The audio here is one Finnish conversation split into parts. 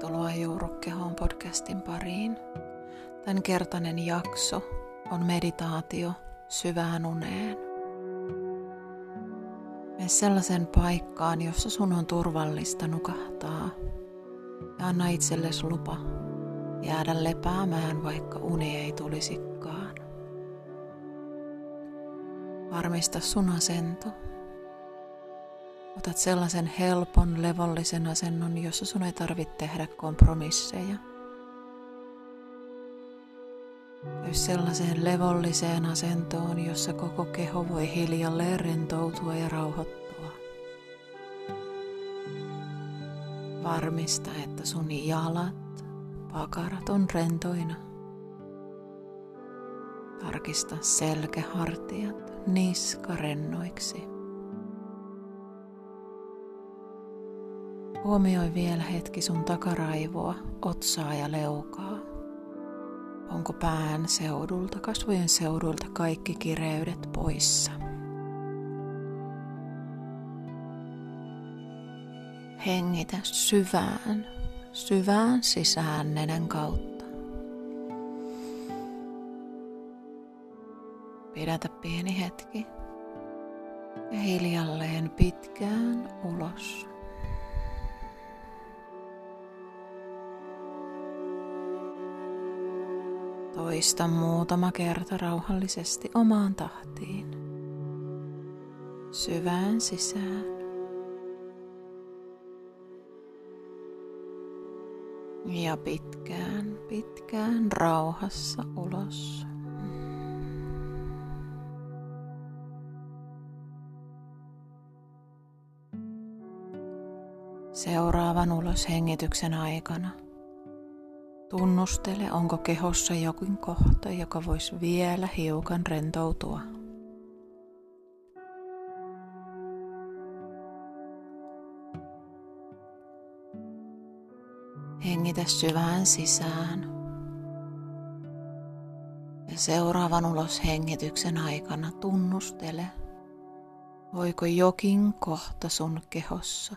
Tervetuloa Juurukkehoon podcastin pariin. Tämän kertainen jakso on meditaatio syvään uneen. Mene sellaisen paikkaan, jossa sun on turvallista nukahtaa ja anna itsellesi lupa jäädä lepäämään, vaikka uni ei tulisikaan. Varmista sun asento Otat sellaisen helpon, levollisen asennon, jossa sun ei tarvitse tehdä kompromisseja. Käy sellaiseen levolliseen asentoon, jossa koko keho voi hiljalleen rentoutua ja rauhoittua. Varmista, että sun jalat, pakarat on rentoina. Tarkista selkähartiat, niska Huomioi vielä hetki sun takaraivoa, otsaa ja leukaa. Onko pään seudulta, kasvojen seudulta kaikki kireydet poissa? Hengitä syvään, syvään sisään nenän kautta. Pidätä pieni hetki ja hiljalleen pitkään ulos. Toista muutama kerta rauhallisesti omaan tahtiin. Syvään sisään. Ja pitkään, pitkään rauhassa ulos. Seuraavan uloshengityksen aikana – Tunnustele, onko kehossa jokin kohta, joka voisi vielä hiukan rentoutua. Hengitä syvään sisään. Ja seuraavan uloshengityksen aikana tunnustele, voiko jokin kohta sun kehossa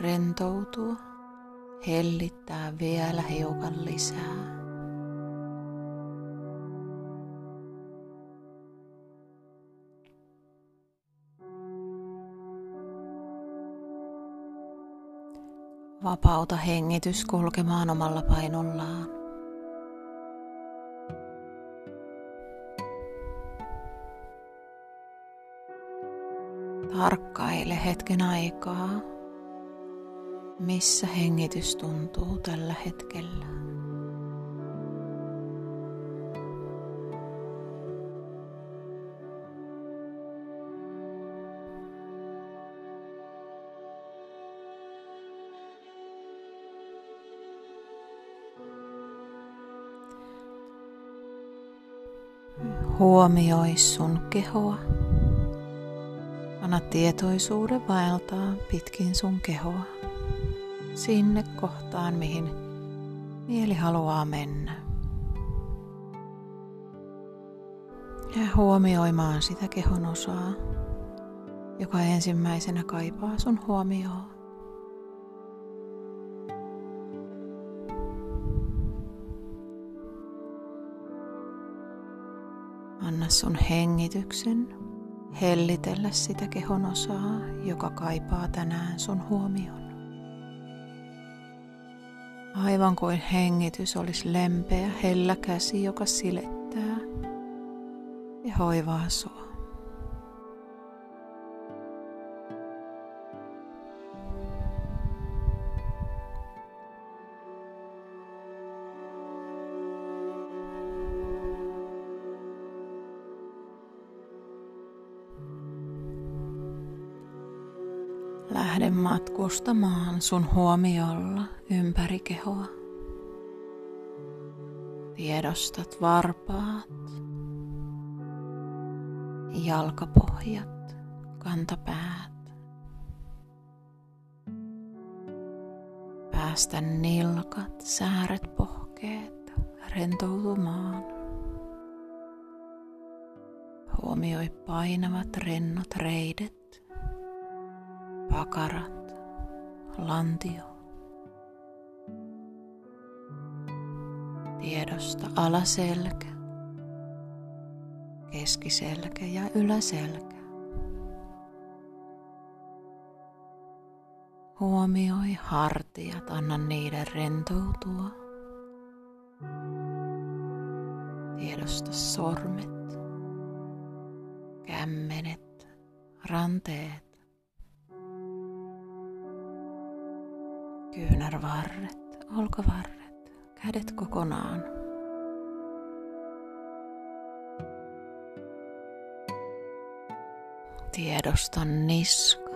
rentoutua hellittää vielä hiukan lisää. Vapauta hengitys kulkemaan omalla painollaan. Tarkkaile hetken aikaa missä hengitys tuntuu tällä hetkellä. Huomioi sun kehoa. Anna tietoisuuden vaeltaa pitkin sun kehoa sinne kohtaan, mihin mieli haluaa mennä. Ja huomioimaan sitä kehon osaa, joka ensimmäisenä kaipaa sun huomioon. Anna sun hengityksen hellitellä sitä kehon osaa, joka kaipaa tänään sun huomioon. Aivan kuin hengitys olisi lempeä, hellä käsi, joka silettää ja hoivaa sua. Lähde matkustamaan sun huomiolla ympäri kehoa. Tiedostat varpaat, jalkapohjat, kantapäät. Päästä nilkat, sääret, pohkeet rentoutumaan. Huomioi painavat rennot reidet pakarat, lantio. Tiedosta alaselkä, keskiselkä ja yläselkä. Huomioi hartiat, anna niiden rentoutua. Tiedosta sormet, kämmenet, ranteet, kyynärvarret, olkavarret, kädet kokonaan. Tiedosta niska,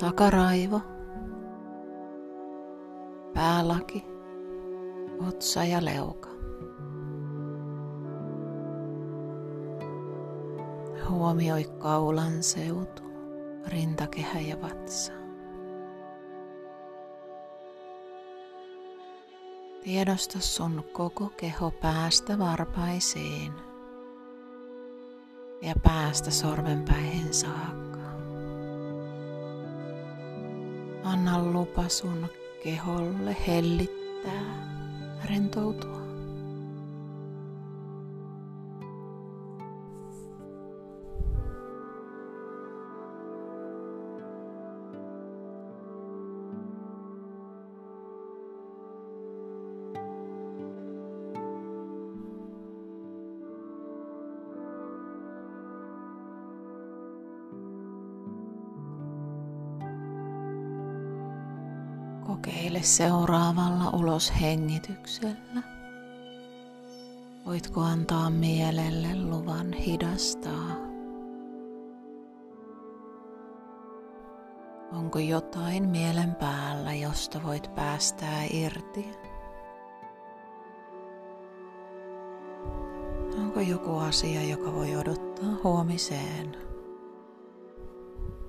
takaraivo, päälaki, otsa ja leuka. Huomioi kaulan seutu, rintakehä ja vatsa. Tiedosta sun koko keho päästä varpaisiin ja päästä sormenpäihin saakka. Anna lupa sun keholle hellittää, rentoutua. Kokeile seuraavalla uloshengityksellä. Voitko antaa mielelle luvan hidastaa? Onko jotain mielen päällä, josta voit päästää irti? Onko joku asia, joka voi odottaa huomiseen,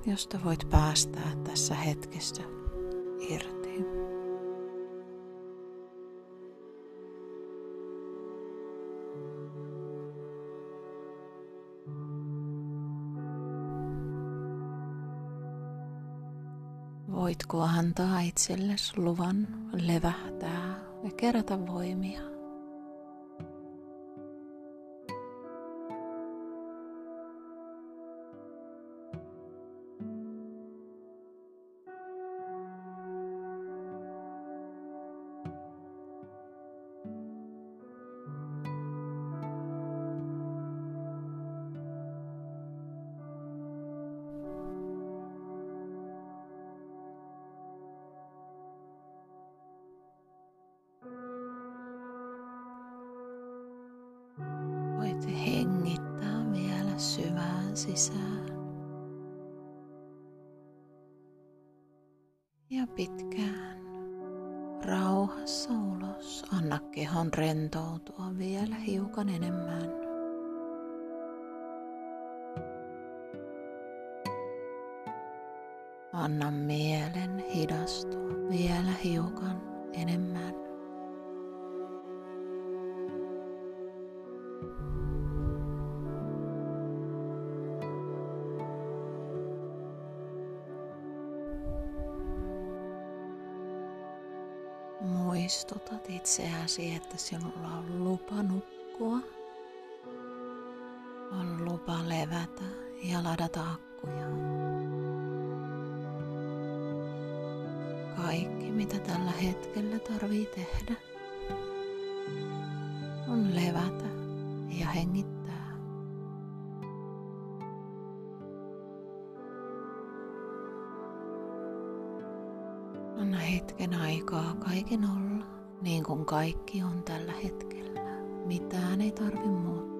josta voit päästää tässä hetkessä irti? Voitko antaa itsellesi luvan levähtää ja kerätä voimia? Sisään. Ja pitkään rauhassa ulos. Anna kehon rentoutua vielä hiukan enemmän. Anna mielen hidastua vielä hiukan enemmän. Muistutat itseäsi, että sinulla on lupa nukkua. On lupa levätä ja ladata akkuja. Kaikki, mitä tällä hetkellä tarvii tehdä, on levätä ja hengittää. Anna hetken aikaa kaiken olla, niin kuin kaikki on tällä hetkellä. Mitään ei tarvi muuttaa.